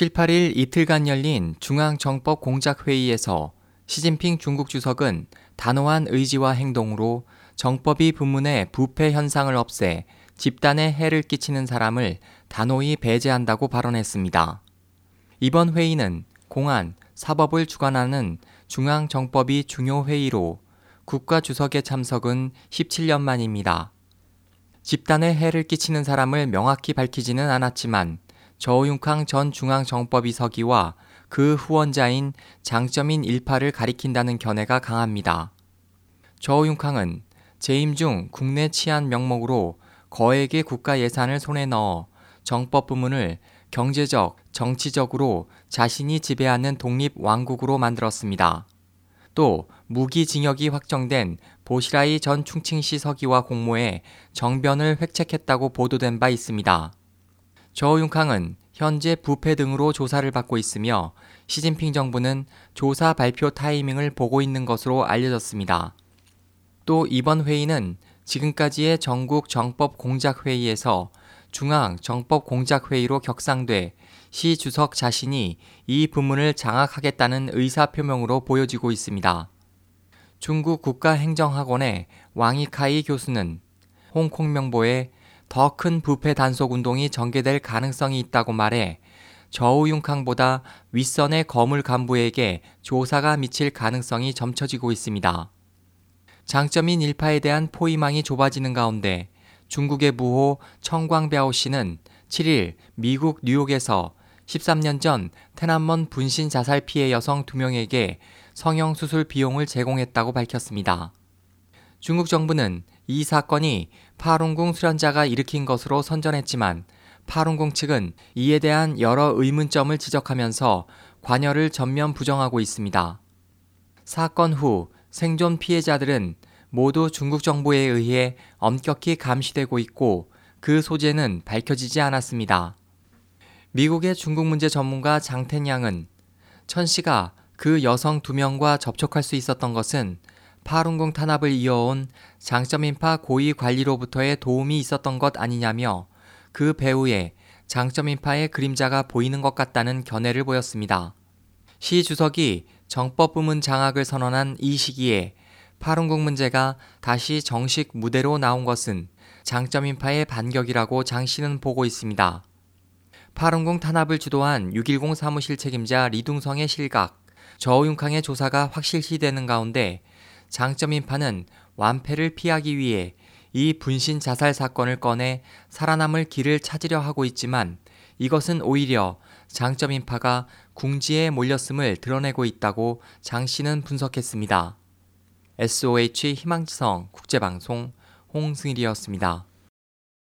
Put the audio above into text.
7, 8일 이틀간 열린 중앙정법 공작회의에서 시진핑 중국 주석은 단호한 의지와 행동으로 정법이 분문의 부패 현상을 없애 집단에 해를 끼치는 사람을 단호히 배제한다고 발언했습니다. 이번 회의는 공안, 사법을 주관하는 중앙정법이 중요 회의로 국가 주석의 참석은 17년 만입니다. 집단에 해를 끼치는 사람을 명확히 밝히지는 않았지만 저우융캉 전 중앙정법이서기와 그 후원자인 장점인 일파를 가리킨다는 견해가 강합니다. 저우융캉은 재임 중 국내 치안 명목으로 거액의 국가 예산을 손에 넣어 정법 부문을 경제적, 정치적으로 자신이 지배하는 독립 왕국으로 만들었습니다. 또 무기징역이 확정된 보시라이 전 충칭시 서기와 공모해 정변을 획책했다고 보도된 바 있습니다. 저우융캉은 현재 부패 등으로 조사를 받고 있으며 시진핑 정부는 조사 발표 타이밍을 보고 있는 것으로 알려졌습니다. 또 이번 회의는 지금까지의 전국 정법 공작 회의에서 중앙 정법 공작 회의로 격상돼 시 주석 자신이 이 부문을 장악하겠다는 의사 표명으로 보여지고 있습니다. 중국 국가행정학원의 왕이카이 교수는 홍콩 명보에 더 큰 부패 단속 운동이 전개될 가능성이 있다고 말해 저우융캉보다 윗선의 거물 간부에게 조사가 미칠 가능성이 점쳐지고 있습니다. 장점인 일파에 대한 포위망이 좁아지는 가운데 중국의 부호 청광배오 씨는 7일 미국 뉴욕에서 13년 전 테난먼 분신 자살 피해 여성 2명에게 성형 수술 비용을 제공했다고 밝혔습니다. 중국 정부는 이 사건이 파룬궁 수련자가 일으킨 것으로 선전했지만 파룬궁 측은 이에 대한 여러 의문점을 지적하면서 관여를 전면 부정하고 있습니다. 사건 후 생존 피해자들은 모두 중국 정부에 의해 엄격히 감시되고 있고 그 소재는 밝혀지지 않았습니다. 미국의 중국 문제 전문가 장텐양은 천 씨가 그 여성 두 명과 접촉할 수 있었던 것은 파룬궁 탄압을 이어온 장점인파 고위 관리로부터의 도움이 있었던 것 아니냐며 그 배후에 장점인파의 그림자가 보이는 것 같다는 견해를 보였습니다. 시 주석이 정법 부문 장악을 선언한 이 시기에 파룬궁 문제가 다시 정식 무대로 나온 것은 장점인파의 반격이라고 장 씨는 보고 있습니다. 파룬궁 탄압을 주도한 6.10 사무실 책임자 리둥성의 실각, 저우융캉의 조사가 확실시되는 가운데 장점인 파는 완패를 피하기 위해 이 분신 자살 사건을 꺼내 살아남을 길을 찾으려 하고 있지만 이것은 오히려 장점인파가 궁지에 몰렸음을 드러내고 있다고 장 씨는 분석했습니다. SOH 희망지성 국제방송 홍승일이었습니다.